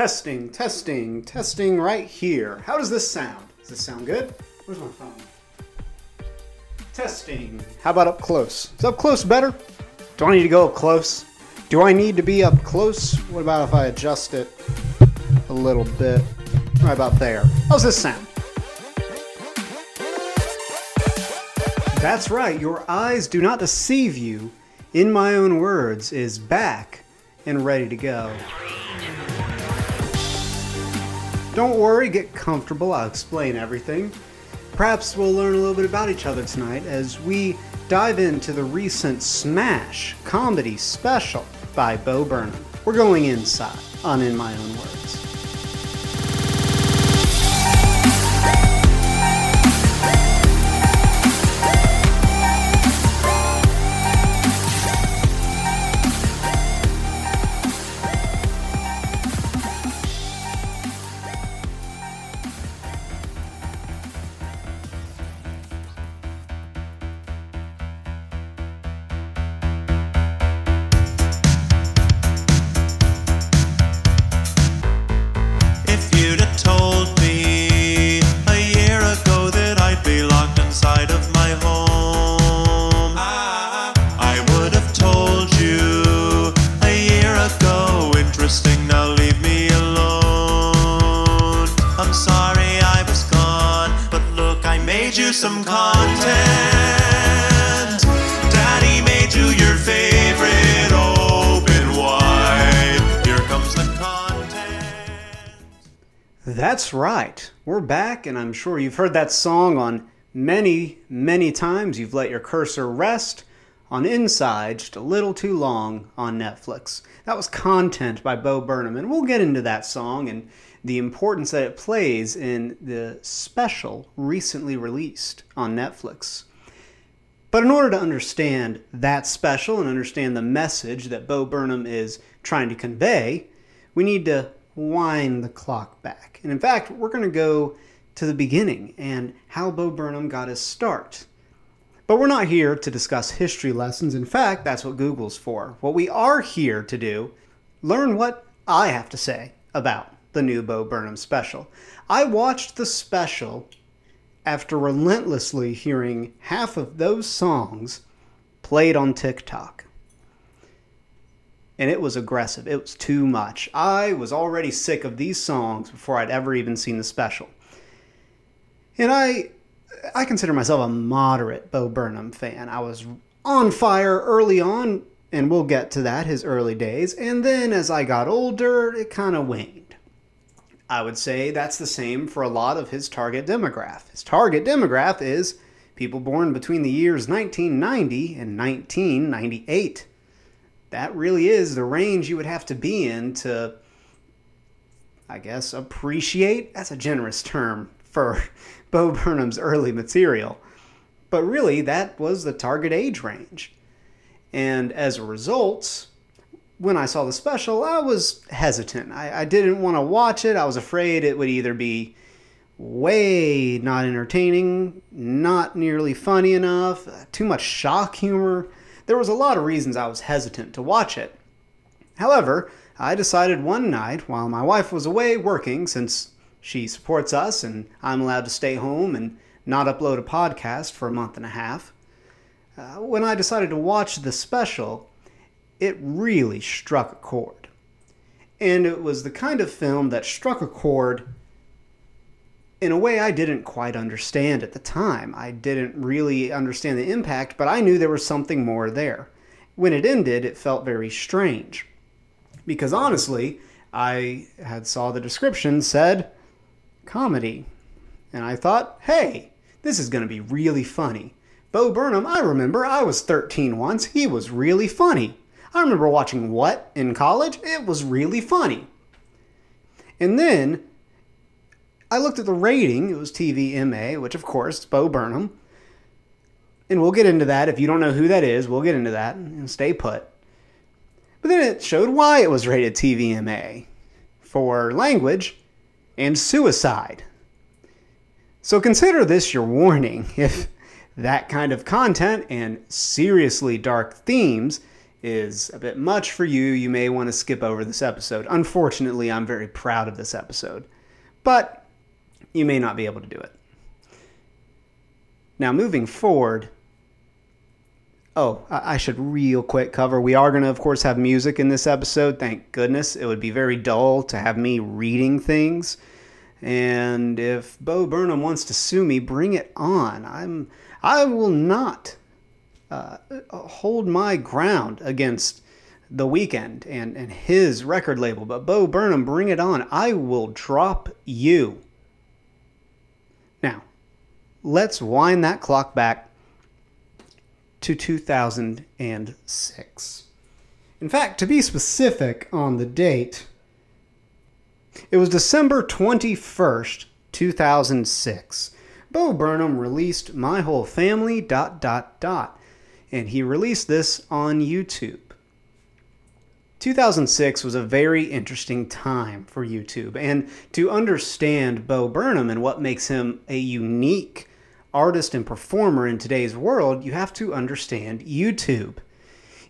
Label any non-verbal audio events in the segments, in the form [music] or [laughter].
Testing, testing, testing right here. How does this sound? Does this sound good? Where's my phone? Testing. How about up close? Is up close better? Do I need to go up close? Do I need to be up close? What about if I adjust it a little bit? Right about there. How's this sound? That's right, your eyes do not deceive you. In my own words, is back and ready to go. Don't worry, get comfortable, I'll explain everything. Perhaps we'll learn a little bit about each other tonight as we dive into the recent Smash comedy special by Bo Burnham. We're going inside on In My Own Words. Back, and I'm sure you've heard that song on many, many times. You've let your cursor rest on Inside just a little too long on Netflix. That was Content by Bo Burnham, and we'll get into that song and the importance that it plays in the special recently released on Netflix. But in order to understand that special and understand the message that Bo Burnham is trying to convey, we need to wind the clock back. And in fact, we're going to go to the beginning and how Bo Burnham got his start. But we're not here to discuss history lessons. In fact, that's what Google's for. What we are here to do, learn what I have to say about the new Bo Burnham special. I watched the special after relentlessly hearing half of those songs played on TikTok. And it was aggressive. It was too much. I was already sick of these songs before I'd ever even seen the special. And I I consider myself a moderate Bo Burnham fan. I was on fire early on, and we'll get to that, his early days. And then as I got older, it kind of waned. I would say that's the same for a lot of his target demographic. His target demographic is people born between the years 1990 and 1998. That really is the range you would have to be in to, I guess, appreciate. That's a generous term for Bo Burnham's early material. But really, that was the target age range. And as a result, when I saw the special, I was hesitant. I, I didn't want to watch it. I was afraid it would either be way not entertaining, not nearly funny enough, uh, too much shock humor. There was a lot of reasons I was hesitant to watch it. However, I decided one night while my wife was away working, since she supports us and I'm allowed to stay home and not upload a podcast for a month and a half, uh, when I decided to watch the special, it really struck a chord. And it was the kind of film that struck a chord in a way I didn't quite understand at the time. I didn't really understand the impact, but I knew there was something more there. When it ended, it felt very strange. Because honestly, I had saw the description said comedy. And I thought, hey, this is going to be really funny. Bo Burnham, I remember I was 13 once. He was really funny. I remember watching What in college. It was really funny. And then I looked at the rating. It was TVMA, which of course, Bo Burnham. And we'll get into that. If you don't know who that is, we'll get into that and stay put. But then it showed why it was rated TVMA for language and suicide. So consider this your warning [laughs] if that kind of content and seriously dark themes is a bit much for you, you may want to skip over this episode. Unfortunately, I'm very proud of this episode, but you may not be able to do it. Now, moving forward, oh, I should real quick cover. We are going to, of course, have music in this episode. Thank goodness. It would be very dull to have me reading things. And if Bo Burnham wants to sue me, bring it on. I'm I will not uh, hold my ground against the Weeknd and, and his record label. But Bo Burnham, bring it on. I will drop you. Now, let's wind that clock back to 2006. In fact, to be specific on the date, it was December 21st, 2006. Bo Burnham released My Whole Family dot dot dot and he released this on YouTube. 2006 was a very interesting time for YouTube, and to understand Bo Burnham and what makes him a unique artist and performer in today's world, you have to understand YouTube.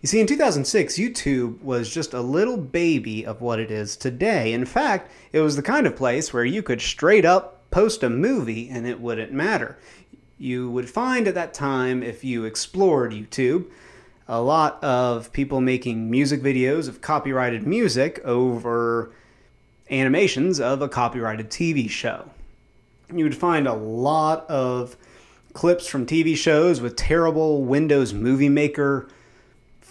You see, in 2006, YouTube was just a little baby of what it is today. In fact, it was the kind of place where you could straight up post a movie and it wouldn't matter. You would find at that time, if you explored YouTube, a lot of people making music videos of copyrighted music over animations of a copyrighted TV show. You would find a lot of clips from TV shows with terrible Windows Movie Maker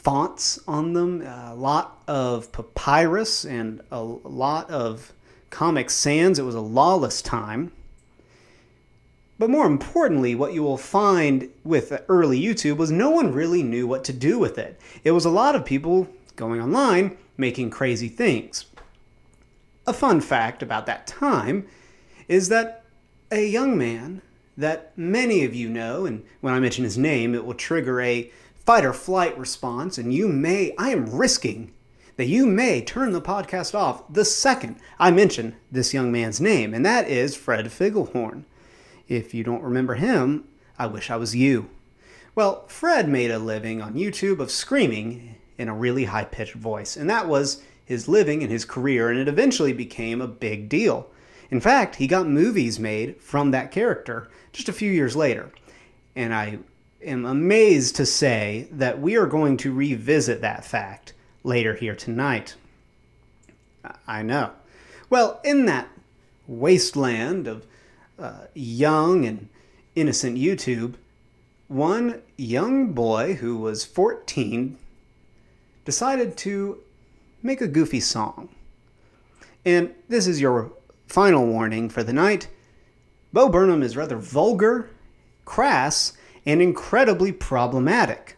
fonts on them, a lot of papyrus, and a lot of Comic Sans. It was a lawless time. But more importantly, what you will find with early YouTube was no one really knew what to do with it. It was a lot of people going online making crazy things. A fun fact about that time is that a young man that many of you know, and when I mention his name, it will trigger a fight or flight response, and you may, I am risking that you may turn the podcast off the second I mention this young man's name, and that is Fred Figglehorn. If you don't remember him, I wish I was you. Well, Fred made a living on YouTube of screaming in a really high pitched voice, and that was his living and his career, and it eventually became a big deal. In fact, he got movies made from that character just a few years later. And I am amazed to say that we are going to revisit that fact later here tonight. I know. Well, in that wasteland of uh, young and innocent YouTube, one young boy who was 14 decided to make a goofy song. And this is your final warning for the night. Bo Burnham is rather vulgar, crass, and incredibly problematic.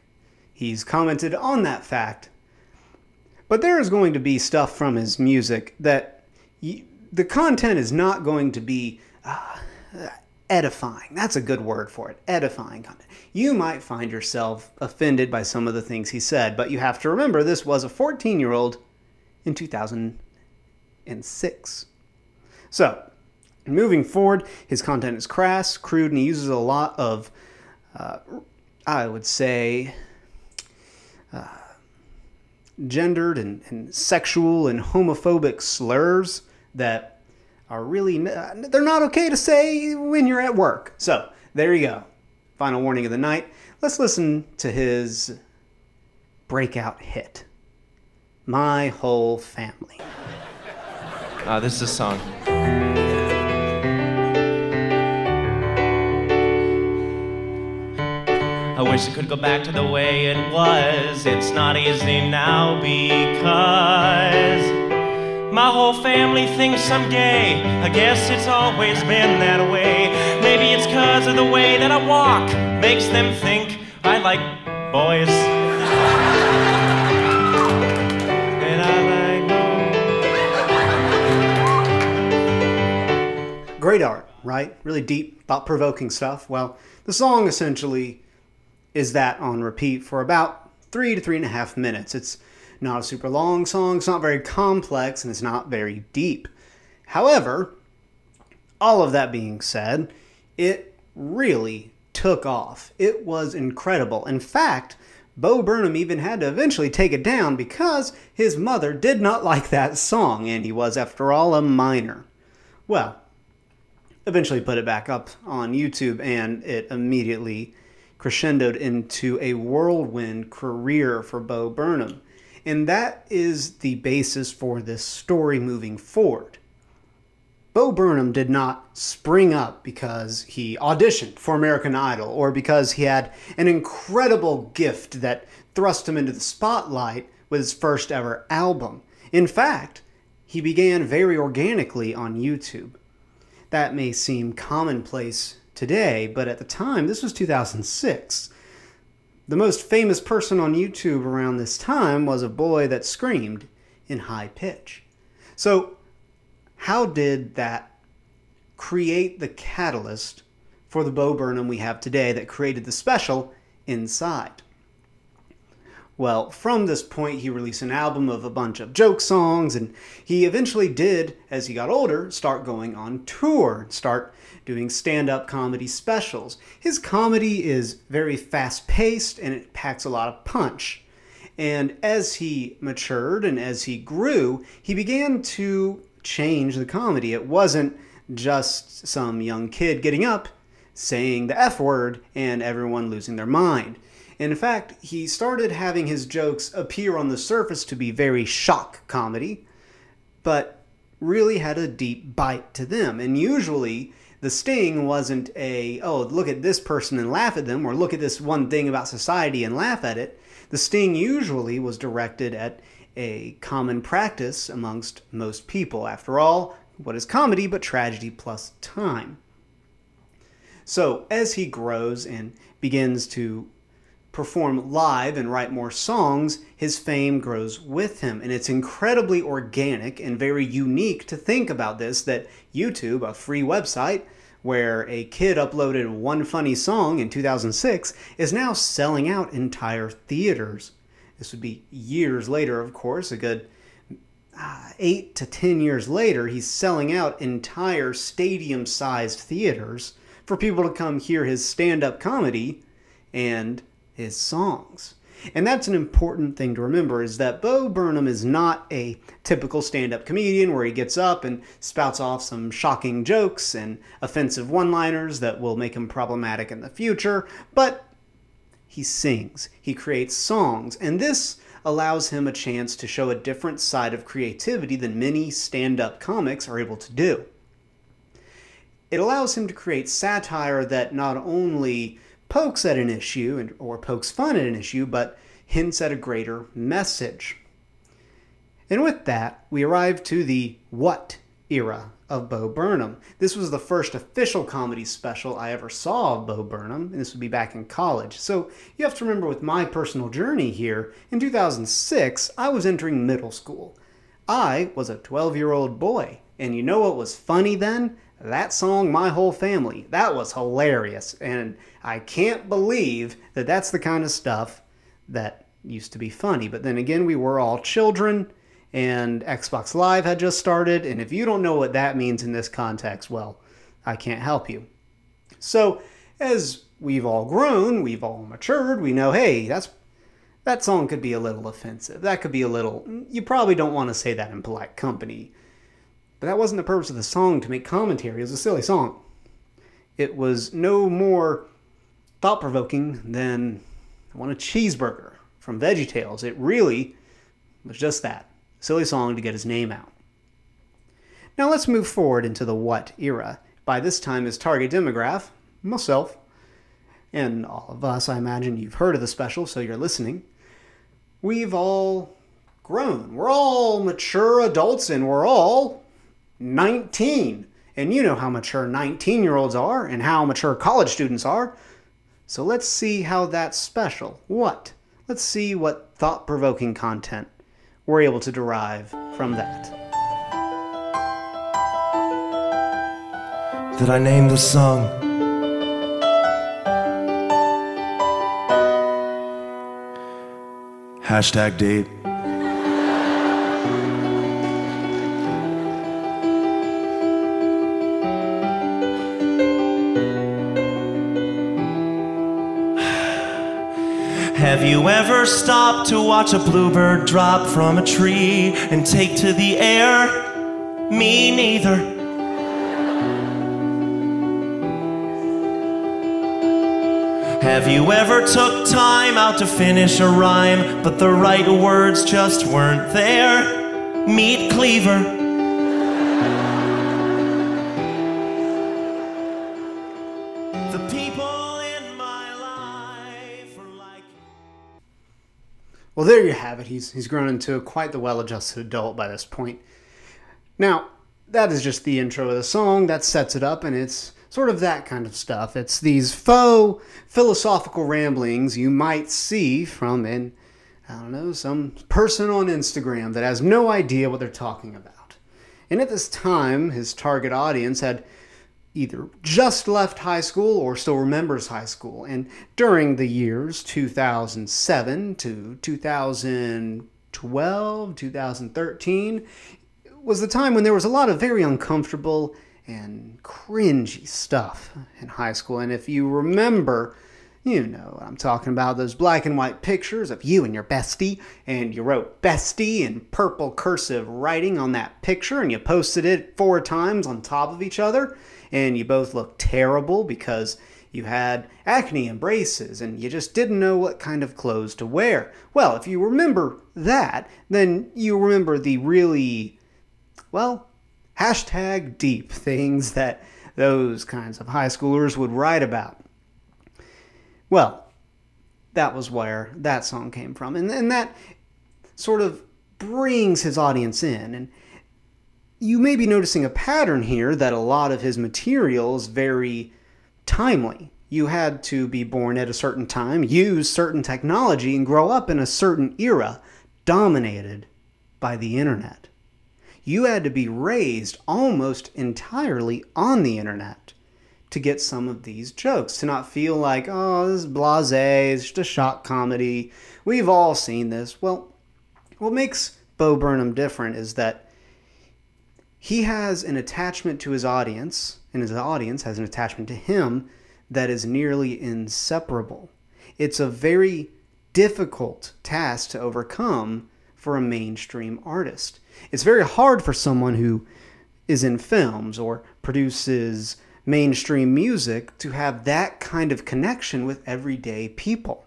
He's commented on that fact. But there is going to be stuff from his music that y- the content is not going to be uh, edifying. That's a good word for it. Edifying content. You might find yourself offended by some of the things he said, but you have to remember this was a 14 year old in 2006. So, moving forward, his content is crass, crude, and he uses a lot of, uh, I would say, uh, gendered and, and sexual and homophobic slurs that are really they're not okay to say when you're at work. So there you go. Final warning of the night. Let's listen to his breakout hit. My whole family. Uh, this is a song. I wish I could go back to the way it was. It's not easy now because my whole family thinks gay. I guess it's always been that way. Maybe it's cause of the way that I walk. Makes them think I like boys. [laughs] And I like Great art, right? Really deep, thought provoking stuff. Well, the song essentially is that on repeat for about three to three and a half minutes. It's not a super long song, it's not very complex, and it's not very deep. However, all of that being said, it really took off. It was incredible. In fact, Bo Burnham even had to eventually take it down because his mother did not [laughs] like that song, and he was, after all, a minor. Well, eventually put it back up on YouTube, and it immediately crescendoed into a whirlwind career for Bo Burnham. And that is the basis for this story moving forward. Bo Burnham did not spring up because he auditioned for American Idol or because he had an incredible gift that thrust him into the spotlight with his first ever album. In fact, he began very organically on YouTube. That may seem commonplace today, but at the time, this was 2006. The most famous person on YouTube around this time was a boy that screamed in high pitch. So, how did that create the catalyst for the Bo Burnham we have today that created the special Inside? Well, from this point, he released an album of a bunch of joke songs, and he eventually did, as he got older, start going on tour, start doing stand up comedy specials. His comedy is very fast paced and it packs a lot of punch. And as he matured and as he grew, he began to change the comedy. It wasn't just some young kid getting up, saying the F word, and everyone losing their mind. In fact, he started having his jokes appear on the surface to be very shock comedy, but really had a deep bite to them. And usually, the sting wasn't a, oh, look at this person and laugh at them, or look at this one thing about society and laugh at it. The sting usually was directed at a common practice amongst most people. After all, what is comedy but tragedy plus time? So, as he grows and begins to perform live and write more songs, his fame grows with him. And it's incredibly organic and very unique to think about this that YouTube, a free website, where a kid uploaded one funny song in 2006, is now selling out entire theaters. This would be years later, of course, a good uh, eight to ten years later, he's selling out entire stadium sized theaters for people to come hear his stand up comedy and his songs. And that's an important thing to remember is that Bo Burnham is not a typical stand up comedian where he gets up and spouts off some shocking jokes and offensive one liners that will make him problematic in the future, but he sings, he creates songs, and this allows him a chance to show a different side of creativity than many stand up comics are able to do. It allows him to create satire that not only pokes at an issue and, or pokes fun at an issue, but hints at a greater message. And with that, we arrive to the what era of Bo Burnham. This was the first official comedy special I ever saw of Bo Burnham, and this would be back in college. So you have to remember with my personal journey here, in 2006, I was entering middle school. I was a 12 year old boy, and you know what was funny then? That song, My Whole Family, that was hilarious, and I can't believe that that's the kind of stuff that used to be funny. But then again, we were all children and Xbox Live had just started. And if you don't know what that means in this context, well, I can't help you. So, as we've all grown, we've all matured, we know, hey, that's that song could be a little offensive. That could be a little you probably don't want to say that in polite company. But that wasn't the purpose of the song to make commentary. It was a silly song. It was no more thought provoking than I want a cheeseburger from VeggieTales. It really was just that silly song to get his name out. Now let's move forward into the what era. By this time, his target demographic, myself, and all of us, I imagine you've heard of the special, so you're listening. We've all grown. We're all mature adults and we're all 19. And you know how mature 19 year olds are and how mature college students are. So let's see how that's special. What? Let's see what thought provoking content we're able to derive from that. Did I name the song? Hashtag deep. Have you ever stopped to watch a bluebird drop from a tree and take to the air? Me neither. Have you ever took time out to finish a rhyme, but the right words just weren't there? Meet Cleaver. Well, there you have it. He's he's grown into quite the well-adjusted adult by this point. Now, that is just the intro of the song. That sets it up, and it's sort of that kind of stuff. It's these faux philosophical ramblings you might see from an I don't know some person on Instagram that has no idea what they're talking about. And at this time, his target audience had either just left high school or still remembers high school. And during the years 2007 to 2012, 2013, was the time when there was a lot of very uncomfortable and cringy stuff in high school. And if you remember, you know what I'm talking about those black and white pictures of you and your bestie, and you wrote bestie in purple cursive writing on that picture, and you posted it four times on top of each other, and you both looked terrible because you had acne and braces, and you just didn't know what kind of clothes to wear. Well, if you remember that, then you remember the really, well, hashtag deep [laughs] things that those kinds of high schoolers would write about. Well, that was where that song came from. And, and that sort of brings his audience in. And you may be noticing a pattern here that a lot of his material is very timely. You had to be born at a certain time, use certain technology, and grow up in a certain era dominated by the internet. You had to be raised almost entirely on the internet to get some of these jokes, to not feel like, oh, this is blase, it's just a shock comedy. We've all seen this. Well, what makes Bo Burnham different is that he has an attachment to his audience, and his audience has an attachment to him that is nearly inseparable. It's a very difficult task to overcome for a mainstream artist. It's very hard for someone who is in films or produces mainstream music to have that kind of connection with everyday people.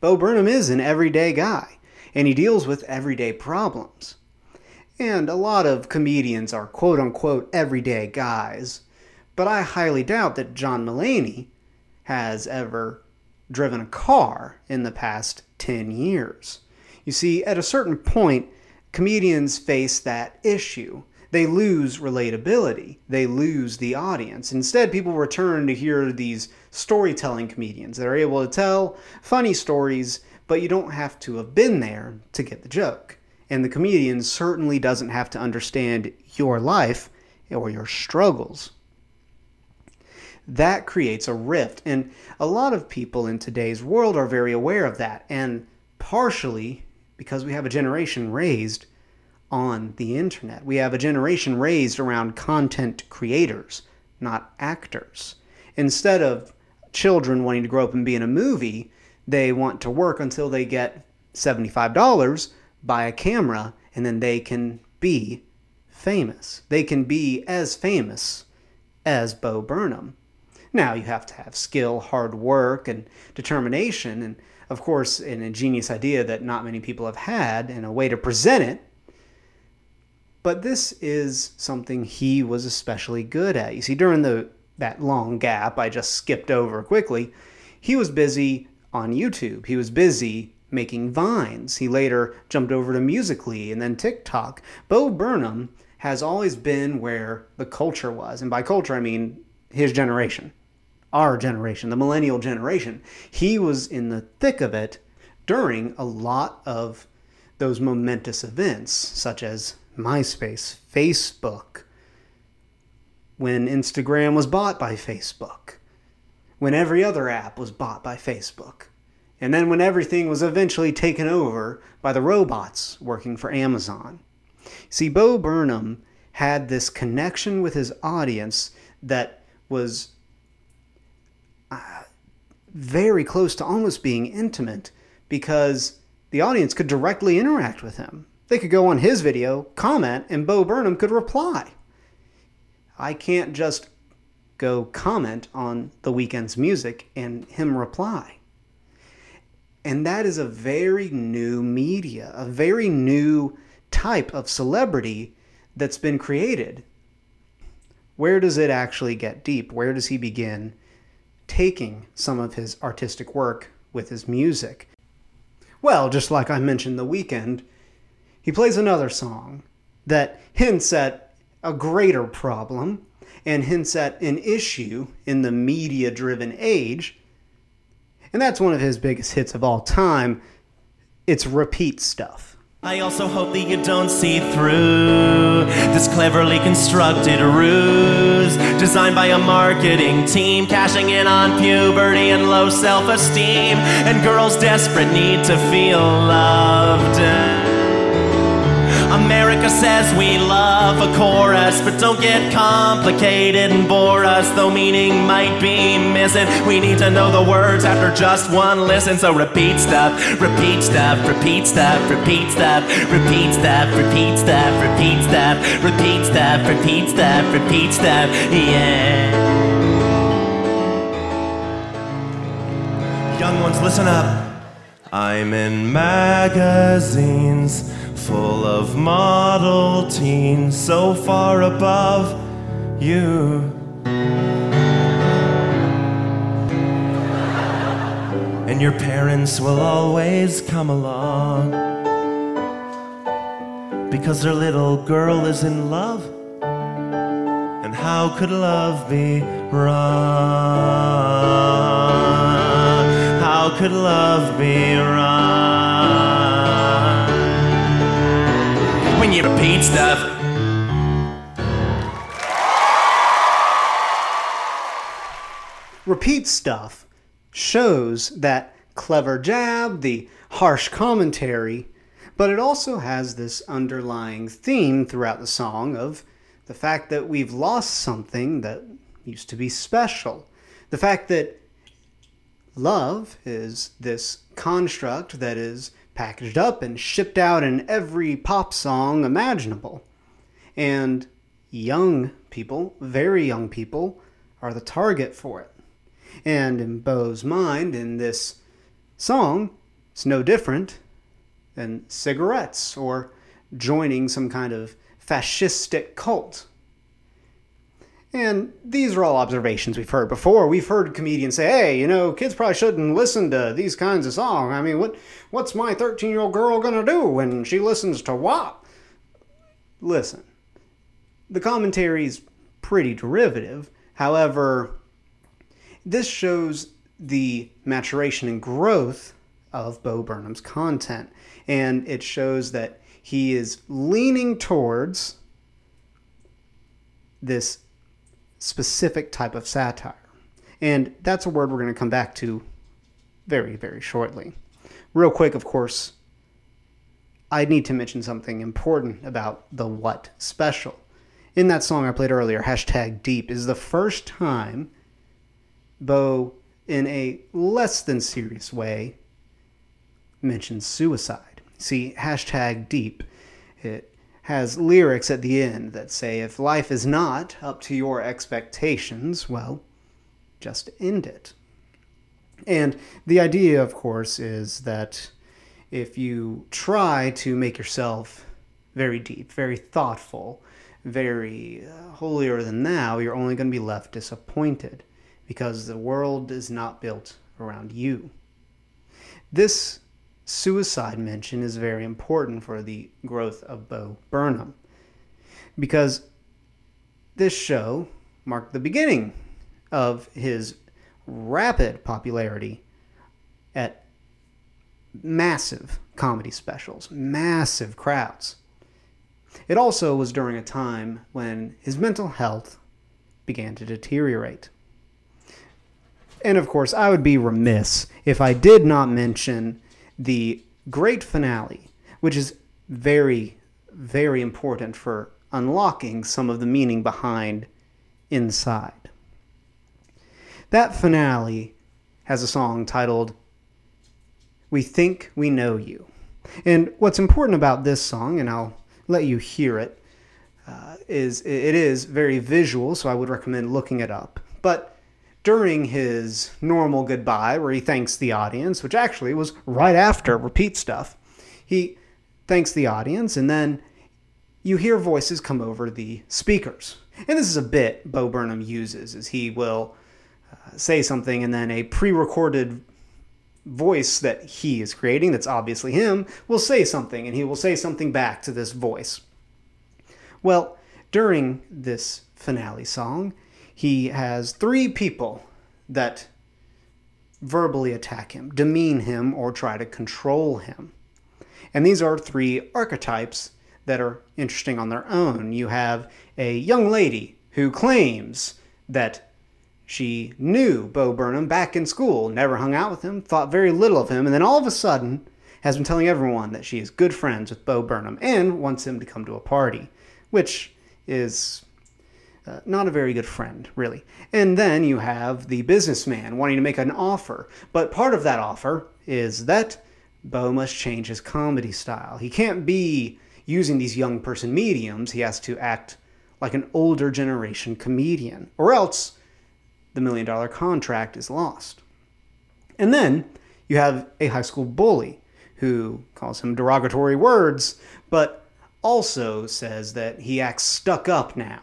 Bo Burnham is an everyday guy, and he deals with everyday problems. And a lot of comedians are quote unquote everyday guys, but I highly doubt that John Mulaney has ever driven a car in the past 10 years. You see, at a certain point, comedians face that issue. They lose relatability, they lose the audience. Instead, people return to hear these storytelling comedians that are able to tell funny stories, but you don't have to have been there to get the joke. And the comedian certainly doesn't have to understand your life or your struggles. That creates a rift, and a lot of people in today's world are very aware of that, and partially because we have a generation raised on the internet. We have a generation raised around content creators, not actors. Instead of children wanting to grow up and be in a movie, they want to work until they get $75, buy a camera, and then they can be famous. They can be as famous as Bo Burnham. Now, you have to have skill, hard work, and determination, and of course, an ingenious idea that not many people have had, and a way to present it but this is something he was especially good at. You see, during the that long gap I just skipped over quickly, he was busy on YouTube. He was busy making vines. He later jumped over to Musical.ly and then TikTok. Bo Burnham has always been where the culture was. And by culture, I mean his generation, our generation, the millennial generation. He was in the thick of it during a lot of those momentous events, such as MySpace, Facebook, when Instagram was bought by Facebook, when every other app was bought by Facebook, and then when everything was eventually taken over by the robots working for Amazon. See, Bo Burnham had this connection with his audience that was uh, very close to almost being intimate because the audience could directly interact with him. They could go on his video, comment, and Bo Burnham could reply. I can't just go comment on the Weeknd's music and him reply. And that is a very new media, a very new type of celebrity that's been created. Where does it actually get deep? Where does he begin taking some of his artistic work with his music? Well, just like I mentioned the Weeknd, he plays another song that hints at a greater problem and hints at an issue in the media driven age. And that's one of his biggest hits of all time. It's repeat stuff. I also hope that you don't see through this cleverly constructed ruse designed by a marketing team cashing in on puberty and low self esteem and girls' desperate need to feel loved. America says we love a chorus, but don't get complicated and bore us, though meaning might be missing. We need to know the words after just one listen, so repeat stuff, repeat stuff, repeat stuff, repeat stuff, repeat stuff, repeat stuff, repeat stuff, repeat stuff, repeat stuff, repeat stuff, yeah. Young ones, listen up. I'm in magazines full of model teens so far above you. And your parents will always come along because their little girl is in love. And how could love be wrong? How could love be wrong? When you repeat stuff. repeat stuff shows that clever jab, the harsh commentary, but it also has this underlying theme throughout the song of the fact that we've lost something that used to be special. The fact that love is this construct that is packaged up and shipped out in every pop song imaginable. And young people, very young people, are the target for it. And in Bo's mind, in this song, it's no different than cigarettes or joining some kind of fascistic cult. And these are all observations we've heard before. We've heard comedians say, "Hey, you know, kids probably shouldn't listen to these kinds of songs. I mean, what what's my 13-year-old girl going to do when she listens to WAP?" Listen. The commentary's pretty derivative. However, this shows the maturation and growth of Bo Burnham's content, and it shows that he is leaning towards this specific type of satire. And that's a word we're going to come back to very, very shortly. Real quick, of course, I need to mention something important about the What special. In that song I played earlier, hashtag deep, is the first time Bo, in a less than serious way, mentions suicide. See, hashtag deep, it has lyrics at the end that say, if life is not up to your expectations, well, just end it. And the idea, of course, is that if you try to make yourself very deep, very thoughtful, very uh, holier than thou, you're only going to be left disappointed because the world is not built around you. This suicide mention is very important for the growth of Bo Burnham because this show marked the beginning of his rapid popularity at massive comedy specials, massive crowds. It also was during a time when his mental health began to deteriorate. And of course, I would be remiss if I did not mention the great finale, which is very, very important for unlocking some of the meaning behind Inside. That finale has a song titled We Think We Know You. And what's important about this song, and I'll let you hear it, uh, is it is very visual, so I would recommend looking it up. But during his normal goodbye, where he thanks the audience, which actually was right after repeat stuff, he thanks the audience, and then you hear voices come over the speakers. And this is a bit Bo Burnham uses, is he will uh, say something, and then a pre-recorded voice that he is creating, that's obviously him, will say something, and he will say something back to this voice. Well, during this finale song, he has three people that verbally attack him, demean him, or try to control him. And these are three archetypes that are interesting on their own. You have a young lady who claims that she knew Bo Burnham back in school, never hung out with him, thought very little of him, and then all of a sudden has been telling everyone that she is good friends with Bo Burnham and wants him to come to a party, which is uh, not a very good friend, really. And then you have the businessman wanting to make an offer, but part of that offer is that Bo must change his comedy style. He can't be using these young person mediums, he has to act like an older generation comedian, or else the million dollar contract is lost. And then you have a high school bully who calls him derogatory words, but also says that he acts stuck up now.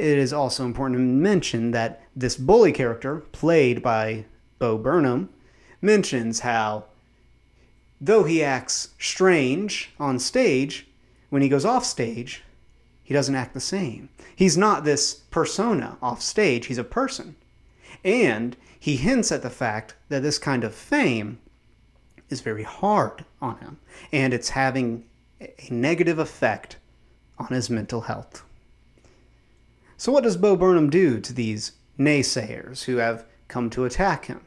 It is also important to mention that this bully character, played by Bo Burnham, mentions how, though he acts strange on stage, when he goes off stage, he doesn't act the same. He's not this persona off stage, he's a person. And he hints at the fact that this kind of fame is very hard on him, and it's having a negative effect on his mental health. So, what does Bo Burnham do to these naysayers who have come to attack him?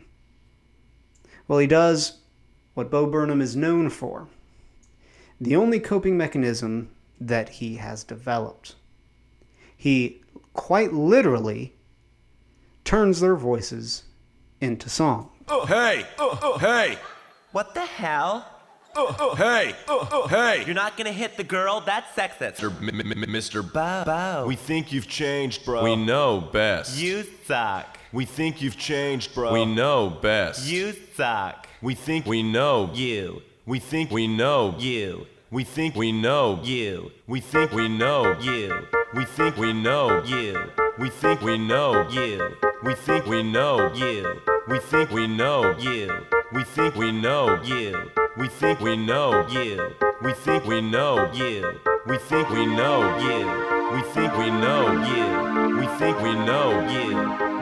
Well, he does what Bo Burnham is known for the only coping mechanism that he has developed. He quite literally turns their voices into song. Oh, Hey! Oh, oh. Hey! What the hell? Hey! Hey! You're not gonna hit the girl? That's sexist. Mr. Bo. Bo. We think you've changed, bro. We know best. You suck. We think you've changed, bro. We know best. You suck. We think we know. You. We think we know. You. We think we know. You. We think we know. You. We think we know. You. We think we know. You. We think we know. You. We think we know. You. We think we know. You. We think we know. You. We think we know. You. We think we know. You. We think we know. You. We think we know. You.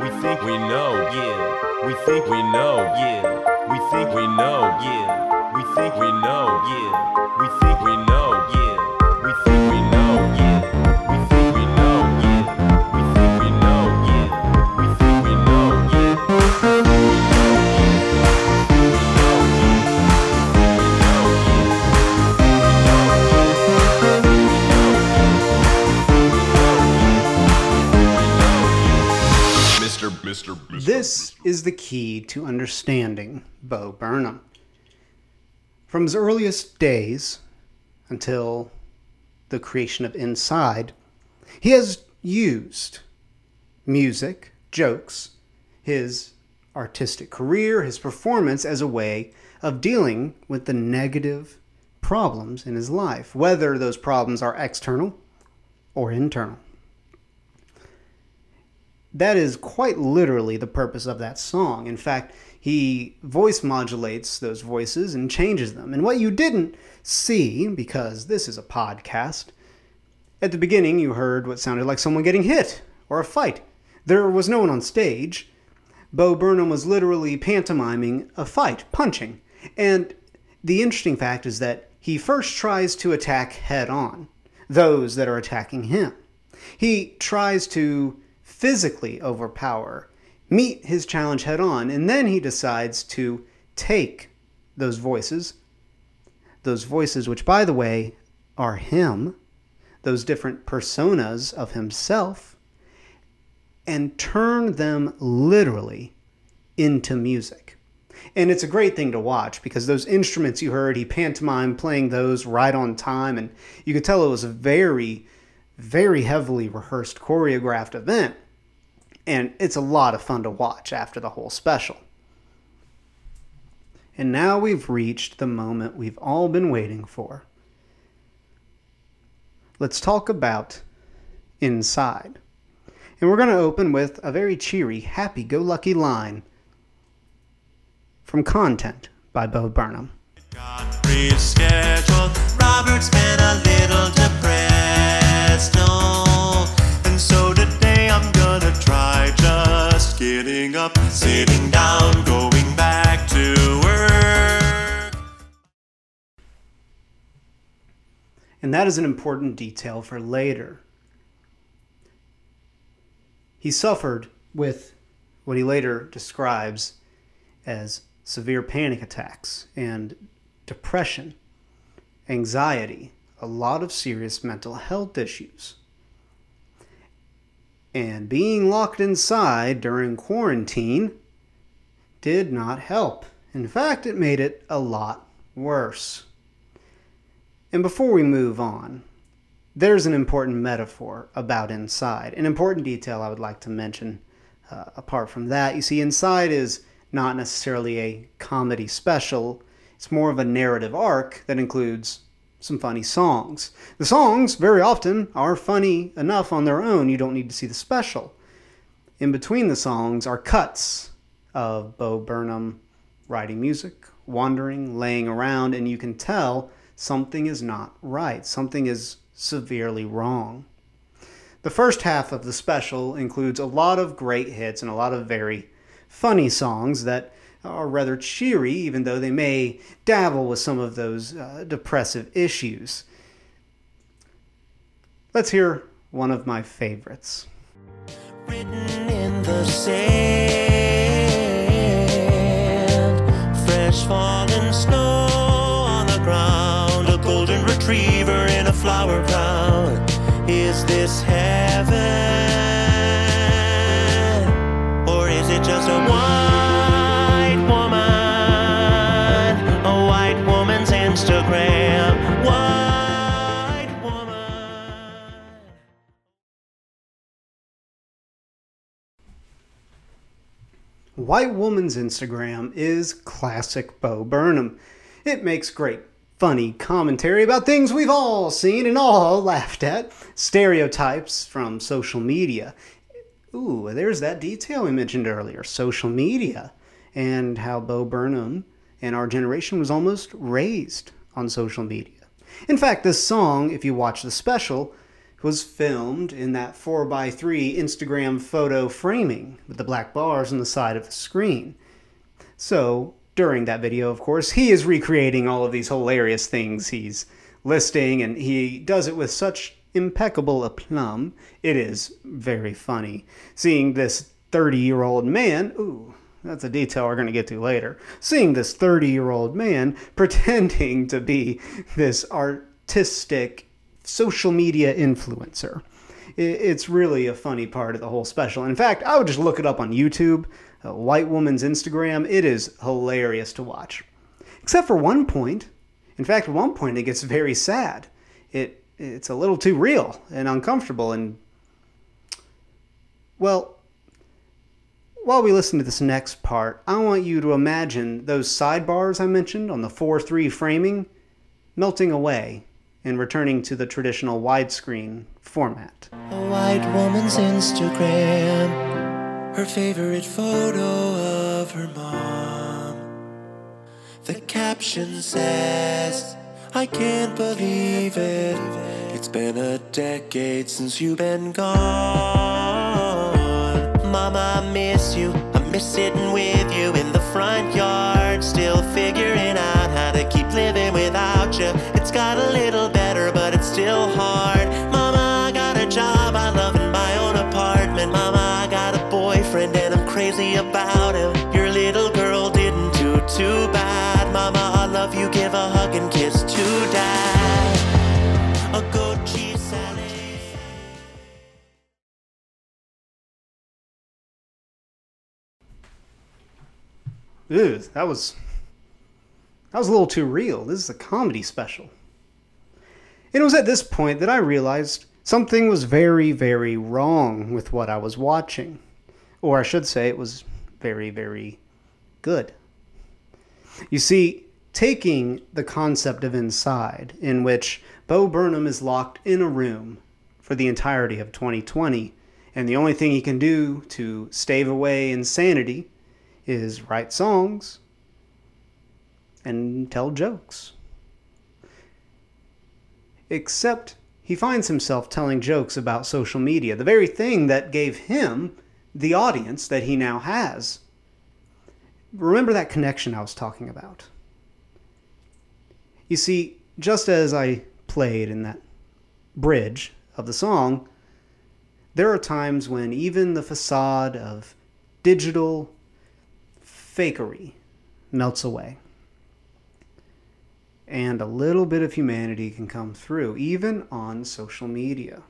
We think we know. You. We think we know. You. We think we know. You. We think we know. You. We think we know. You. This is the key to understanding Bo Burnham. From his earliest days until the creation of Inside, he has used music, jokes, his artistic career, his performance as a way of dealing with the negative problems in his life, whether those problems are external or internal that is quite literally the purpose of that song. In fact, he voice modulates those voices and changes them. And what you didn't see, because this is a podcast, at the beginning you heard what sounded like someone getting hit or a fight. There was no one on stage. Bo Burnham was literally pantomiming a fight, punching. And the interesting fact is that he first tries to attack head on those that are attacking him. He tries to physically overpower, meet his challenge head on, and then he decides to take those voices, those voices, which, by the way, are him, those different personas of himself, and turn them literally into music. And it's a great thing to watch because those instruments you heard, he pantomimed playing those right on time. And you could tell it was a very, very heavily rehearsed, choreographed event. And it's a lot of fun to watch after the whole special. And now we've reached the moment we've all been waiting for. Let's talk about Inside. And we're going to open with a very cheery, happy go lucky line from Content by Bo Burnham. Robert's been a little depressed. Getting up, sitting down, going back to work. And that is an important detail for later. He suffered with what he later describes as severe panic attacks and depression, anxiety, a lot of serious mental health issues. And being locked inside during quarantine did not help. In fact, it made it a lot worse. And before we move on, there's an important metaphor about inside, an important detail I would like to mention. Uh, apart from that, you see, inside is not necessarily a comedy special, it's more of a narrative arc that includes some funny songs. The songs, very often, are funny enough on their own, you don't need to see the special. In between the songs are cuts of Bo Burnham writing music, wandering, laying around, and you can tell something is not right. Something is severely wrong. The first half of the special includes a lot of great hits and a lot of very funny songs that are rather cheery, even though they may dabble with some of those uh, depressive issues. Let's hear one of my favorites. Written in the sand, fresh fallen snow on the ground, a golden retriever in a flower crown. Is this heaven? Or is it just a white White Woman's Instagram is classic Bo Burnham. It makes great, funny commentary about things we've all seen and all laughed at, stereotypes from social media. Ooh, there's that detail we mentioned earlier social media, and how Bo Burnham and our generation was almost raised on social media. In fact, this song, if you watch the special, was filmed in that 4x3 Instagram photo framing with the black bars on the side of the screen. So, during that video, of course, he is recreating all of these hilarious things he's listing, and he does it with such impeccable aplomb. It is very funny. Seeing this 30 year old man, ooh, that's a detail we're going to get to later. Seeing this 30 year old man [laughs] pretending to be this artistic social media influencer. It's really a funny part of the whole special. In fact, I would just look it up on YouTube, a white woman's Instagram. It is hilarious to watch. Except for one point. In fact, at one point it gets very sad. It it's a little too real and uncomfortable and well, while we listen to this next part, I want you to imagine those sidebars I mentioned on the 4 3 framing melting away and returning to the traditional widescreen format. A white woman's Instagram. Her favorite photo of her mom. The caption says, I can't believe it. It's been a decade since you've been gone. Mama, I miss you. I miss sitting with you in the front yard. Still figuring out how to keep living without you. It's got a little still hard. Mama, I got a job. I love in my own apartment. Mama, I got a boyfriend and I'm crazy about him. Your little girl didn't do too bad. Mama, I love you. Give a hug and kiss to dad. A cheese salad. that was that was a little too real. This is a comedy special. It was at this point that I realized something was very, very wrong with what I was watching. Or I should say, it was very, very good. You see, taking the concept of inside, in which Bo Burnham is locked in a room for the entirety of 2020, and the only thing he can do to stave away insanity is write songs and tell jokes. Except he finds himself telling jokes about social media, the very thing that gave him the audience that he now has. Remember that connection I was talking about. You see, just as I played in that bridge of the song, there are times when even the facade of digital fakery melts away. And a little bit of humanity can come through, even on social media.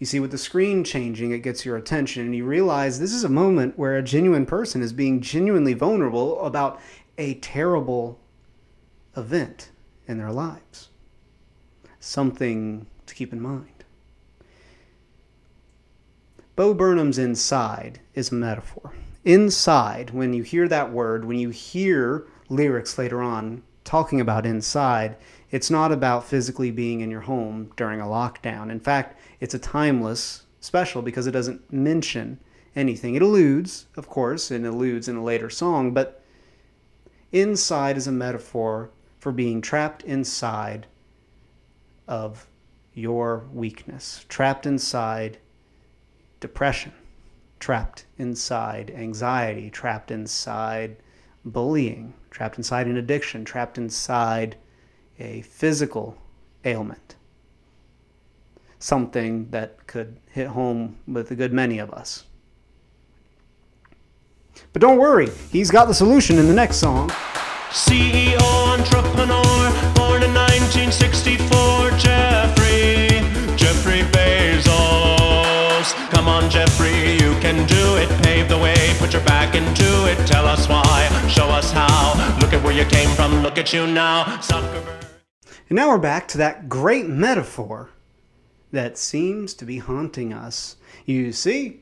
You see, with the screen changing, it gets your attention, and you realize this is a moment where a genuine person is being genuinely vulnerable about a terrible event in their lives. Something to keep in mind. Bo Burnham's inside is a metaphor. Inside, when you hear that word, when you hear lyrics later on talking about inside, it's not about physically being in your home during a lockdown. In fact, it's a timeless special because it doesn't mention anything. It alludes, of course, and alludes in a later song, but inside is a metaphor for being trapped inside of your weakness, trapped inside depression, trapped inside anxiety, trapped inside bullying, trapped inside an addiction, trapped inside a physical ailment. Something that could hit home with a good many of us. But don't worry, he's got the solution in the next song. CEO entrepreneur, born in 1964, Jeffrey, Jeffrey Bezos. Come on, Jeffrey, you can do it. Pave the way, put your back into it. Tell us why, show us how. Look at where you came from, look at you now. Zuckerberg. And now we're back to that great metaphor that seems to be haunting us. You see,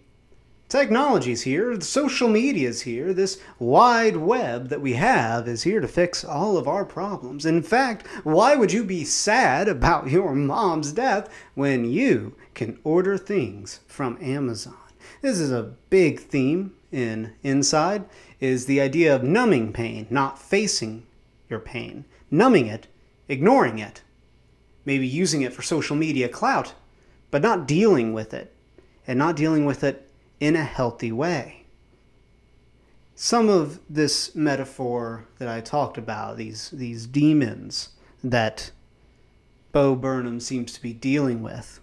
technology's here, social media's here, this wide web that we have is here to fix all of our problems. In fact, why would you be sad about [laughs] your mom's death when you can order things from Amazon? This is a big theme in Inside is the idea of numbing pain, not facing your pain. Numbing it ignoring it, maybe using it for social media clout, but not dealing with it, and not dealing with it in a healthy way. Some of this metaphor that I talked about, these, these demons that Bo Burnham seems to be dealing with,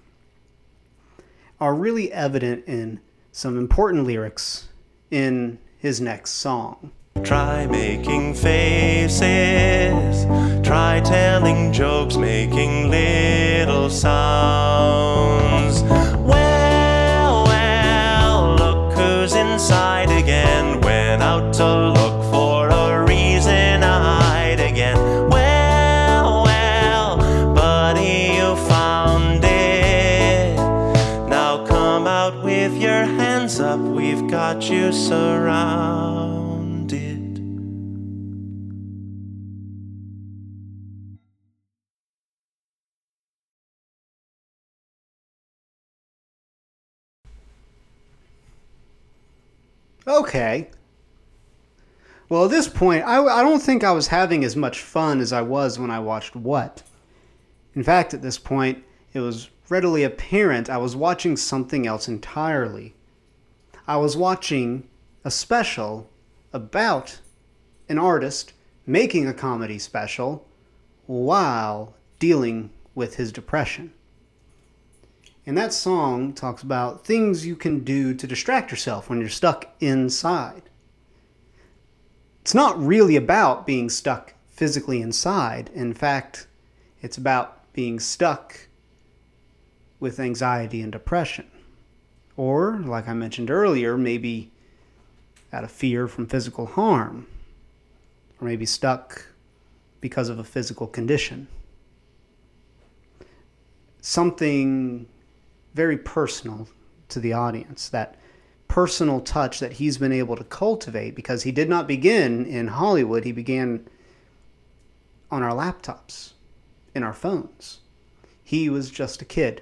are really evident in some important lyrics in his next song. Try making faces. Try telling jokes, making little sounds. Well, well, look who's inside again. Went out to got you surrounded. Okay. Well, at this point, I, I don't think I was having as much fun as I was when I watched What. In fact, at this point, it was readily apparent I was watching something else entirely. I was watching a special about an artist making a comedy special while dealing with his depression. And that song talks about things you can do to distract yourself when you're stuck inside. It's not really about being stuck physically inside. In fact, it's about being stuck with anxiety and depression. Or, like I mentioned earlier, maybe out of fear from physical harm. or maybe stuck because of a physical condition. Something very personal to the audience, that personal touch that he's been able to cultivate because he did not begin in Hollywood, he began on our laptops, in our phones. He was just a kid.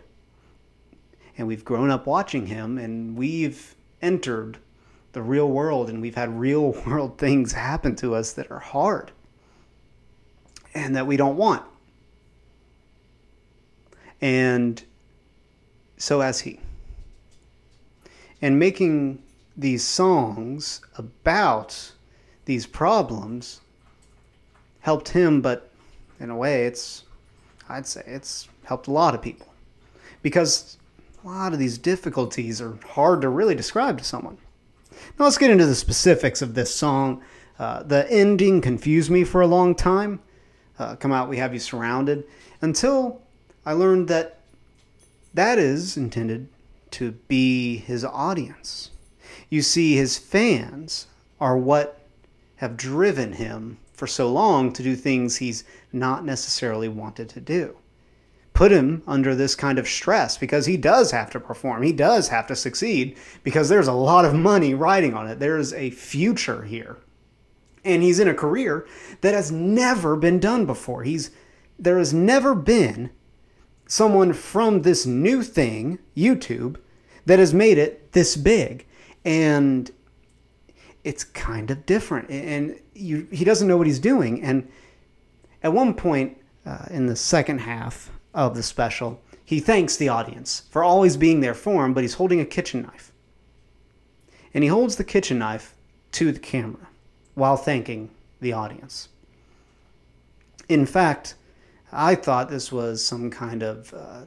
And we've grown up watching him and we've entered the real world and we've had real [laughs] world things happen to us that are hard and that we don't want. And so has he. And making these songs about these problems helped him, but in a way, it's, I'd say, it's helped a lot of people. Because a lot of these difficulties are hard to really describe to someone. Now let's get into the specifics of this song. Uh, the ending confused me for a long time. Uh, come out, we have you surrounded. Until I learned that that is intended to be his audience. You see, his fans are what have driven him for so long to do things he's not necessarily wanted to do. Put him under this kind of stress because he does have to perform. He does have to succeed because there's a lot of money riding on it. There's a future here. And he's in a career that has never been done before. He's there has never been someone from this new thing, YouTube, that has made it this big. And it's kind of different. And you, he doesn't know what he's doing. And at one point uh, in the second half of the special, he thanks the audience for always being there for him, but he's holding a kitchen knife. And he holds the kitchen knife to the camera while thanking the audience. In fact, I thought this was some kind of uh,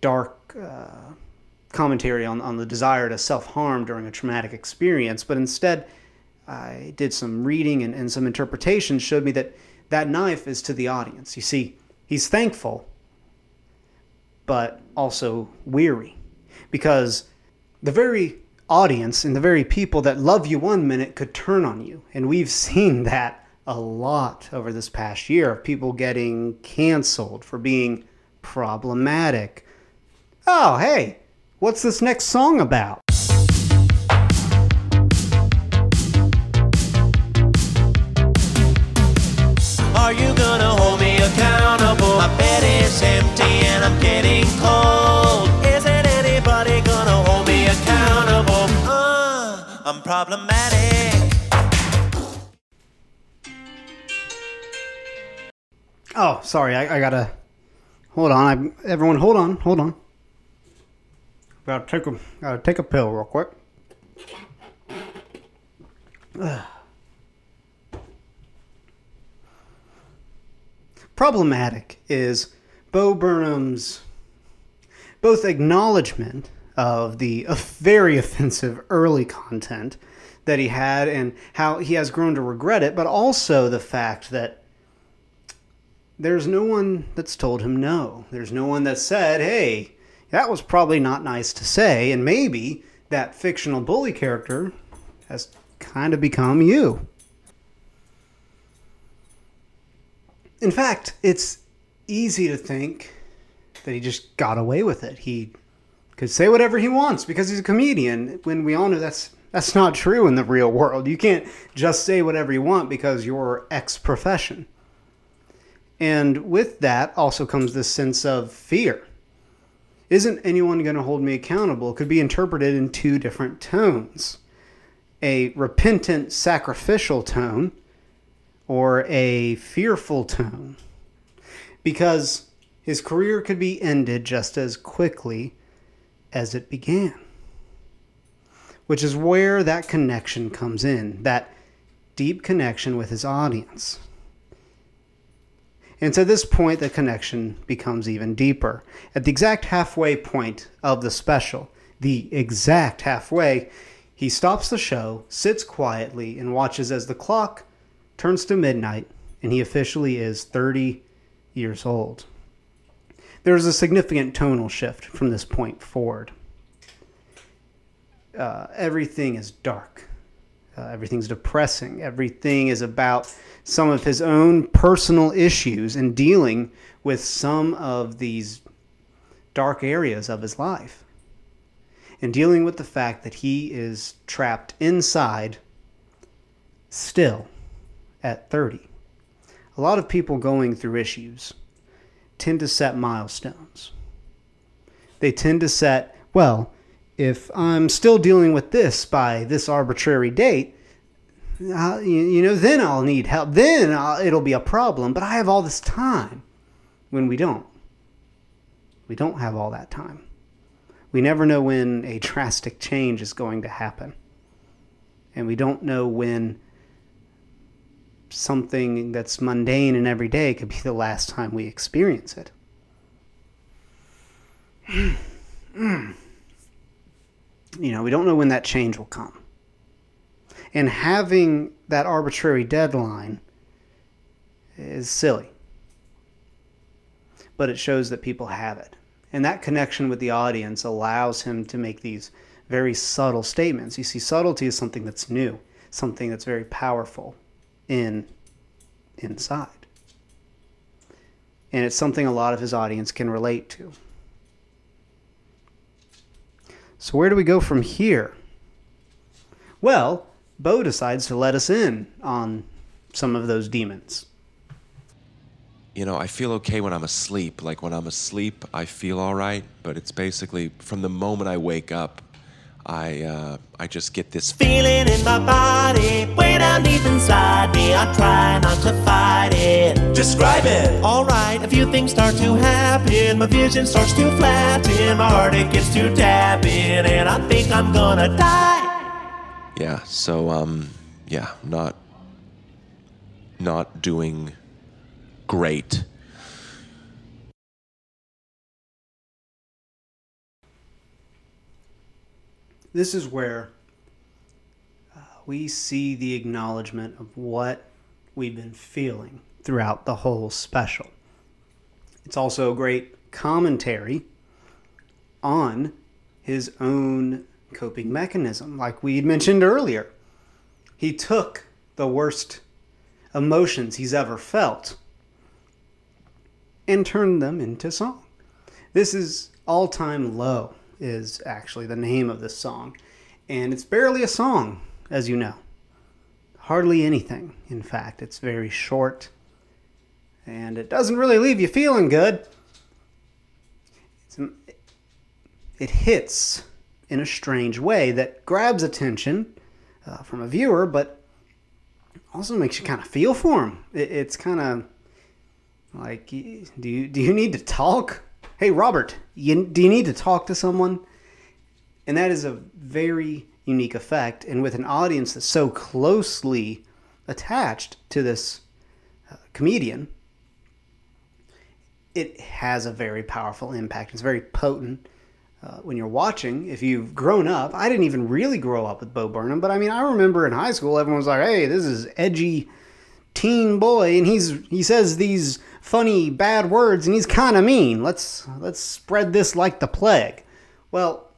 dark uh, commentary on, on the desire to self harm during a traumatic experience, but instead, I did some reading and, and some interpretation showed me that that knife is to the audience. You see, he's thankful, but also weary because the very audience and the very people that love you one minute could turn on you. And we've [laughs] seen that a lot over this past year of people getting canceled for being problematic. Oh, hey, what's this next song about? Are you gonna hold me accountable? My bed is empty problematic. Oh, sorry, I, I gotta hold on. I, everyone, hold on, hold on. Gotta take a gotta take a pill real quick. Ugh. Problematic is Bo Burnham's both acknowledgement of the [laughs] very offensive early content that he had and how he has grown to regret it, but also the fact that there's no one that's told him no. There's no one that said, hey, that was probably not nice to say, and maybe that fictional bully character has kind of become you. In fact, it's easy to think that he just got away with it. He could say whatever he wants because he's a comedian, when we all know that's that's not true in the real world. You can't just say whatever you want because you're ex profession. And with that also comes this sense of fear. Isn't anyone going to hold me accountable? Could be interpreted in two different tones a repentant, sacrificial tone, or a fearful tone. Because his career could be ended just as quickly as it began. Which is where that connection comes in that deep connection with his audience. And to this point, the connection becomes even deeper. At the exact halfway point of the special, the exact halfway, he stops the show, sits quietly, and watches as the clock turns to midnight, and he officially is 30 years old. There is a significant tonal shift from this point forward. Uh, everything is dark. Uh, everything's depressing. Everything is about some of his own personal issues and dealing with some of these dark areas of his life. And dealing with the fact that he is trapped inside still at 30. A lot of people going through issues tend to set milestones. They tend to set, well, if I'm still dealing with this by this arbitrary date, uh, you, know, then I'll need help. Then I'll, it'll be a problem. But I have all this time. When we don't, we don't have all that time. We never know when a [laughs] drastic change is going to happen. And we don't know when something that's mundane and everyday could be the last time we experience it. [clears throat] you know, we don't know when that change will come. And having that arbitrary deadline is silly. But it shows that people have it. And that connection with the audience allows him to make these very subtle statements. You see, subtlety is something that's new, something that's very powerful in inside. And it's something a lot of his audience can relate to. So, where do we go from here? Well, Bo decides to let us in on some of those demons. You know, I feel okay when I'm asleep. Like when I'm asleep, I feel all right. But it's basically from the moment I wake up, I uh, I just get this Feeling in my body, way down deep inside me. I try not to fight it. Describe it. Alright, a few things start to happen. My vision starts to flatten. My heart it gets to tapping, and I think I'm gonna die. yeah. So um yeah, not not doing great. This is where uh, we see the acknowledgement of what we've been feeling throughout the whole special. It's also a great commentary on his own coping mechanism, like we mentioned earlier. He took the worst emotions he's ever felt and turned them into song. This is All Time Low, is actually the name of this song. And it's barely a song, as you know. Hardly anything, in fact. It's very short. And it doesn't really leave you feeling good. It hits in a strange way that grabs attention uh, from a viewer, but also makes you kind of feel for him. It, it's kind of like, do you do you need to talk? Hey, Robert, you, do you need to talk to someone? And that is a very unique effect. And with an audience that's so closely attached to this uh, comedian, it has a very powerful impact. It's very potent. Uh, when you're watching, if you've grown up, I didn't even really grow up with Bo Burnham, but I mean, I remember in high school, everyone was like, "Hey, this is edgy teen boy, and he's he says these funny bad words, and he's kind of mean. Let's let's spread this like the plague." Well,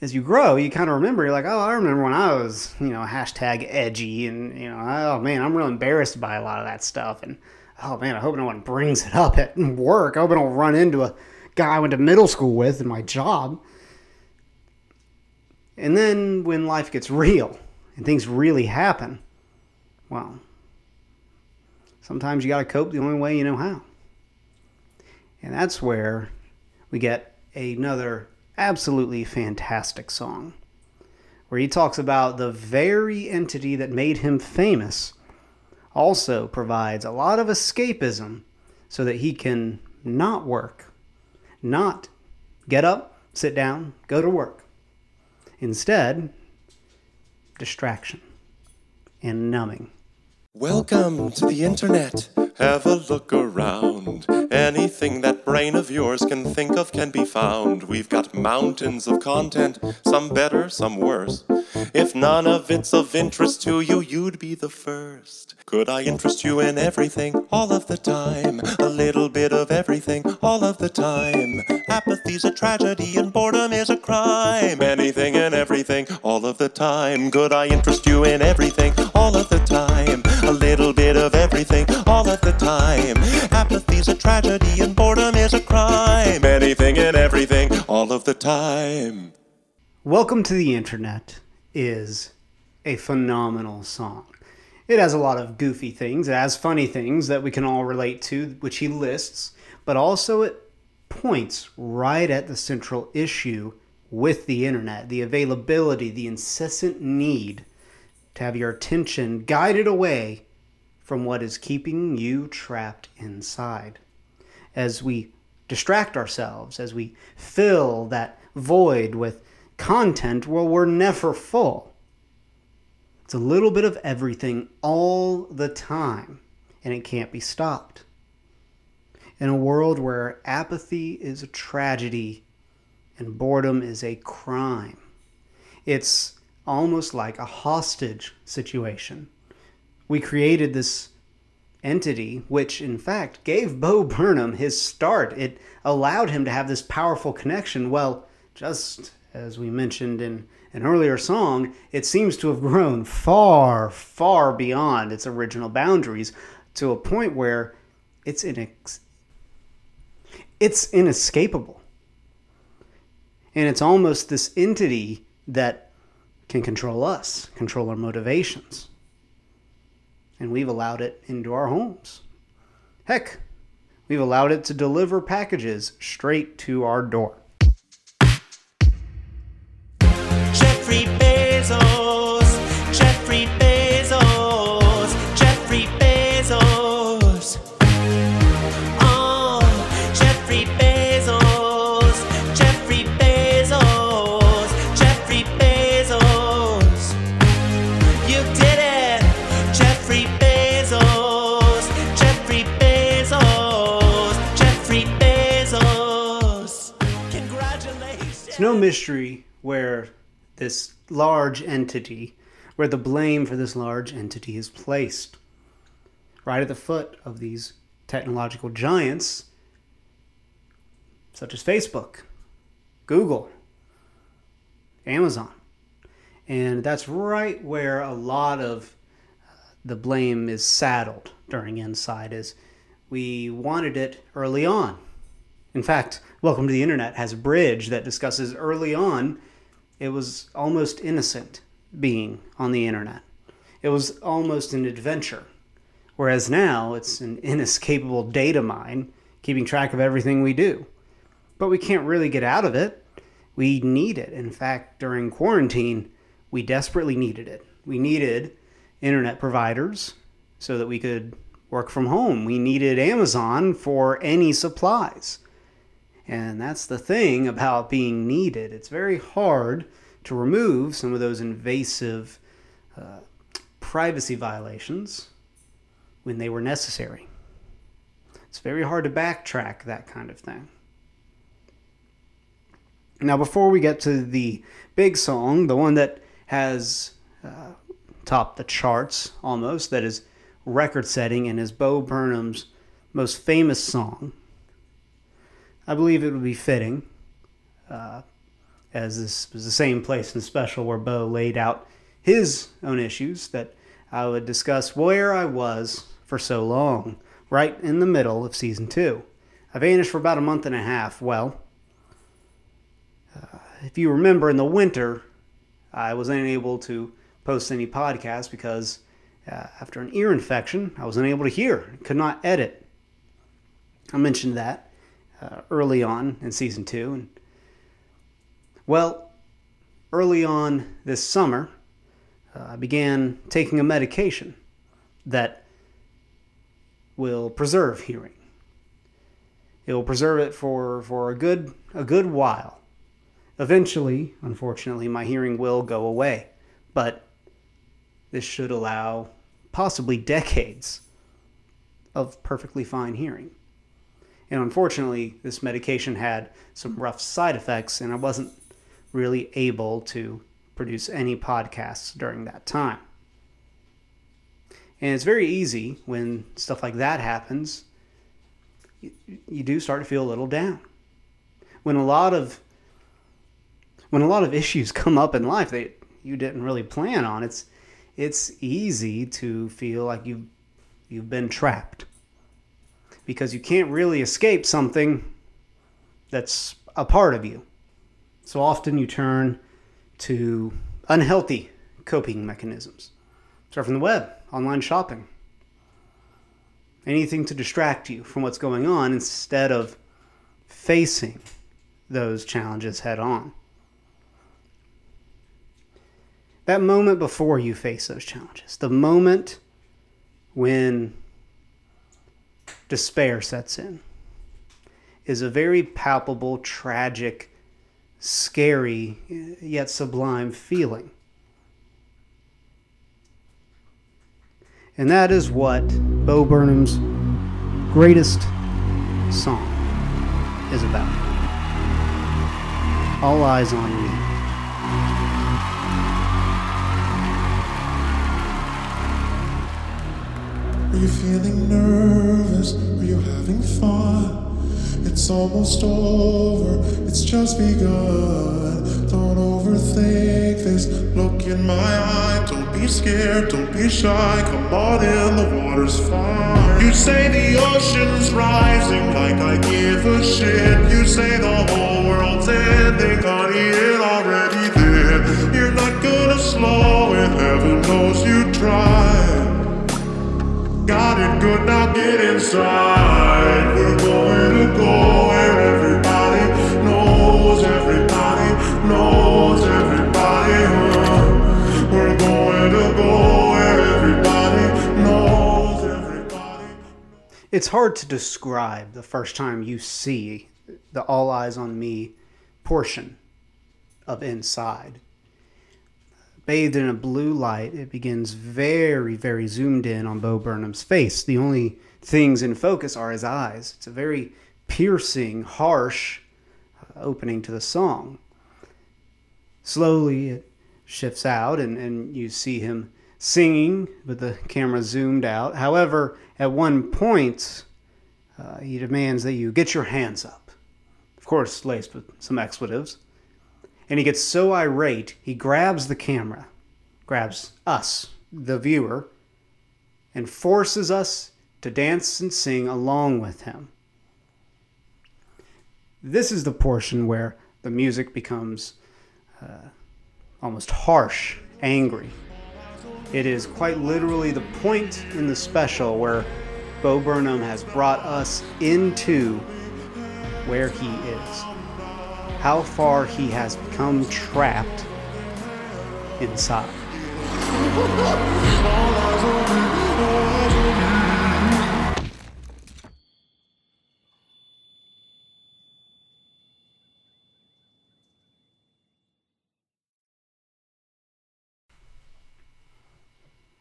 as you grow, you kind of remember. You're like, "Oh, I remember when I was, you know, hashtag edgy, and you know, oh man, I'm real embarrassed by a lot of that stuff, and oh man, I hope no one brings it up at work. I hope I don't run into a guy I went to middle school with in my job." And then when life gets real and things really happen, well, sometimes you got to cope the only way you know how. And that's where we get another absolutely fantastic song where he talks about the very entity that made him famous also provides a lot of escapism so that he can not work, not get up, sit down, go to work. Instead, distraction and numbing. Welcome to the internet. Have a look around. Anything that brain of yours can think of can be found. We've got mountains of content, some better, some worse. If none of it's of interest to you, you'd be the first. Could I interest you in everything all of the time? A little bit of everything all of the time. Apathy's a tragedy and boredom is a crime. Anything and everything all of the time. Could I interest you in everything all of the time? A little bit of everything all of the time. Apathy's a tragedy and boredom is a crime. Anything and everything all of the time. Welcome to the Internet is a phenomenal song. It has a lot of goofy things, it has funny things that we can all relate to, which he lists, but also it points right at the central issue with the internet the availability, the incessant need to have your attention guided away from what is keeping you trapped inside. As we distract ourselves, as we fill that void with content, well, we're never full. It's a little bit of everything all the time, and it can't be stopped. In a world where apathy is a tragedy and boredom is a crime, it's almost like a hostage situation. We created this entity, which in fact gave Bo Burnham his start. It allowed him to have this powerful connection. Well, just as we mentioned in an earlier song, it seems to have grown far, far beyond its original boundaries to a point where it's inex- it's inescapable. And it's almost this entity that can control us, control our motivations. And we've allowed it into our homes. Heck, we've allowed it to deliver packages straight to our door. No mystery where this large entity, where the blame for this large entity is placed. Right at the foot of these technological giants, such as Facebook, Google, Amazon. And that's right where a lot of uh, the blame is saddled during Inside is we wanted it early on. In fact, Welcome to the Internet has a bridge that discusses early on it was almost innocent being on the internet. It was almost an adventure. Whereas now it's an inescapable data mine, keeping track of everything we do. But we can't really get out of it. We need it. In fact, during quarantine, we desperately needed it. We needed internet providers so that we could work from home. We needed Amazon for any supplies. And that's the thing about being needed. It's very hard to remove some of those invasive uh, privacy violations when they were necessary. It's very hard to backtrack that kind of thing. Now, before we get to the big song, the one that has uh, topped the charts almost, that is record setting and is Bo Burnham's most famous song, I believe it would be fitting, uh, as this was the same place in special where Bo laid out his own issues, that I would discuss where I was for so long, right in the middle of season two. I vanished for about a month and a half. Well, uh, if you remember in the winter, I was unable to post any podcasts because uh, after an ear infection, I was unable to hear, could not edit. I mentioned that uh, early on in season two. And well, early on this summer, uh, I began taking a medication that will preserve hearing. It will preserve it for, for a good a good while. Eventually, unfortunately, my hearing will go away, but this should allow possibly [laughs] decades of perfectly fine hearing. And unfortunately, this medication had some rough side effects, and I wasn't really able to produce any podcasts during that time. And it's very easy when stuff like that happens, you, you do start to feel a little down. When a lot of when a lot of [laughs] issues come up in life, that you didn't really plan on. It's it's easy to feel like you've you've been trapped because you can't really escape something that's a part of you. So often you turn to unhealthy coping mechanisms. Surfing the web, online shopping, anything to distract you from what's going on instead of facing those challenges head on. That moment before you face those challenges, the moment when despair sets in, is a very palpable, tragic, scary, yet sublime feeling. And that is what Bo Burnham's greatest song is about. All eyes on me. Are you feeling nervous? Are you having fun? It's almost over, it's just begun. Don't overthink this. Look in my eye, don't be scared, don't be shy. Come on in, the water's fine. You say the ocean's rising like I give a shit. You say the whole world's ending, honey, it already did. You're not gonna slow it, heaven knows you tried. Got it good, now get inside. We're going to go where everybody knows everybody knows everybody. huh? We're going to go where everybody knows everybody. It's hard to describe the first time you see the All Eyes on Me portion of Inside. Bathed in a blue light, it begins very, very zoomed in on Bo Burnham's face. The only things in focus are his eyes. It's a very piercing, harsh uh, opening to the song. Slowly, it shifts out, and, and you see him singing with the camera zoomed out. However, at one point, uh, he demands that you get your hands up. Of course, laced with some expletives. And he gets so irate, he grabs the camera, grabs us, the viewer, and forces us to dance and sing along with him. This is the portion where the music becomes uh, almost harsh, angry. It is quite literally the point in the special where Bo Burnham has brought us into where he is how far he has become trapped inside.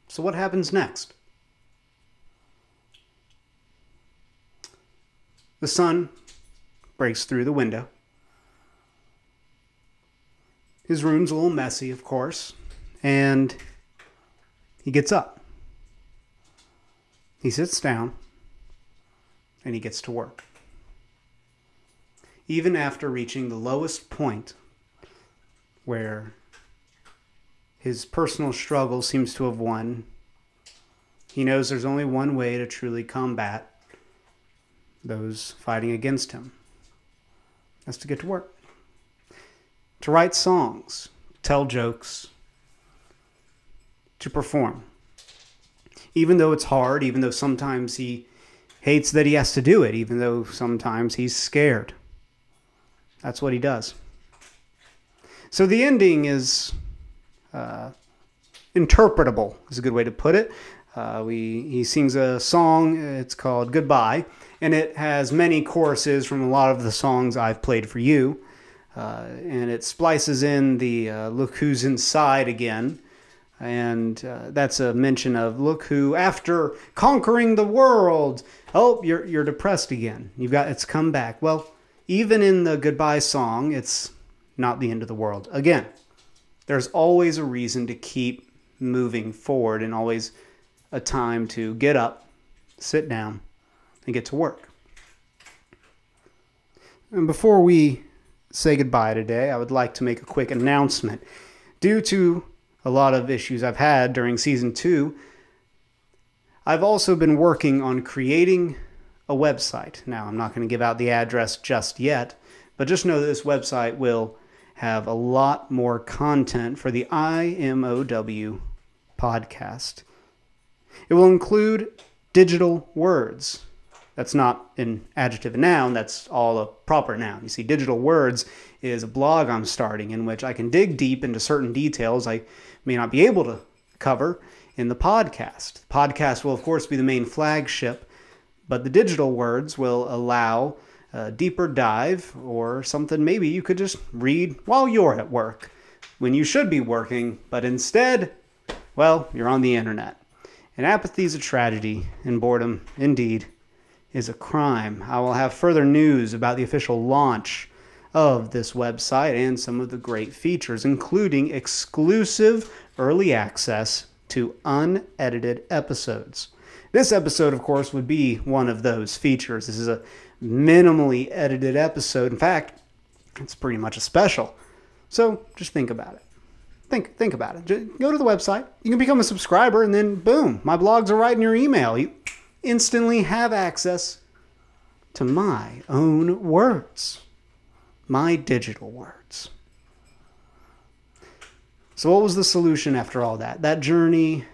So, what happens next? The sun breaks through the window. His room's a little messy, of course, and he gets up. He sits down and he gets to work. Even after reaching the lowest point where his personal struggle seems to have won, he knows there's only one way to truly combat those fighting against him. That's to get to work to write songs, tell jokes, to perform. Even though it's hard, even though sometimes he hates that he has to do it, even though sometimes he's scared. That's what he does. So the ending is uh, interpretable, is a good way to put it. Uh, we, he sings a song, it's called Goodbye, and it has many choruses from a lot of the songs I've played for you. Uh, and it splices in the uh, look who's inside again. And uh, that's a mention of look who, after conquering the world, oh, you're, you're depressed again. You've got it's come back. Well, even in the goodbye song, it's not the end of the world. Again, there's always a reason to keep moving forward and always a time to get up, sit down, and get to work. And before we say goodbye today, I would like to make a quick announcement. Due to a lot of issues I've had during season two, I've also been working on creating a website. Now, I'm not going to give out the address just yet, but just know this website will have a lot more content for the IMOW podcast. It will include digital words. That's not an adjective and noun, that's all a proper noun. You see, digital words is a blog I'm starting in which I can dig deep into certain details I may not be able to cover in the podcast. The podcast will, of course, be the main flagship, but the digital words will allow a deeper dive or something maybe you could just read while you're at work when you should be working, but instead, well, you're on the internet. And apathy is a tragedy, and boredom, indeed, is a crime. I will have further news about the official launch of this website and some of the great features, including exclusive early access to unedited episodes. This episode, of course, would be one of those features. This is a minimally edited episode. In fact, it's pretty much a special. So just think about it. Think think about it. Just go to the website. You can become a subscriber, and then boom, my blogs are right in your email. You instantly have access to my own words, my digital words. So, what was the solution after all that? That journey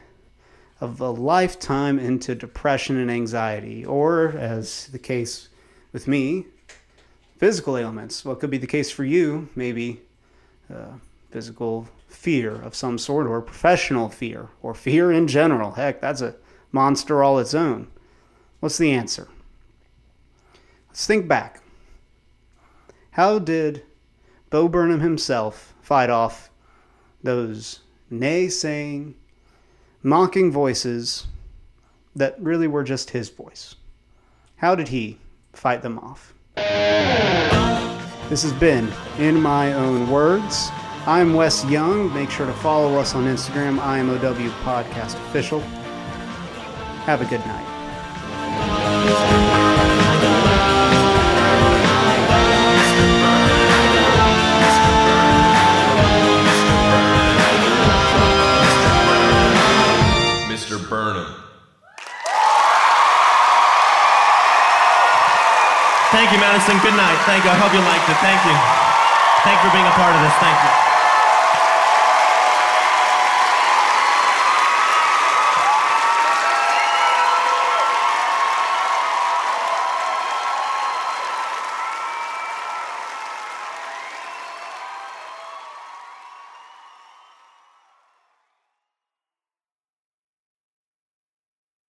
of a lifetime into depression and anxiety, or as the case with me, physical ailments. What could be the case for you? Maybe uh, physical fear of some sort, or professional fear, or fear in general. Heck, that's a monster all its own. What's the answer? Let's think back. How did Bo Burnham himself fight off those naysaying, mocking voices that really were just his voice? How did he fight them off? This has been In My Own Words. I'm Wes Young. Make sure to follow us on Instagram, IMOW Podcast Official. Have a good night. Madison. Good night. Thank you. I hope you liked it. Thank you. Thank you for being a part of this. Thank you.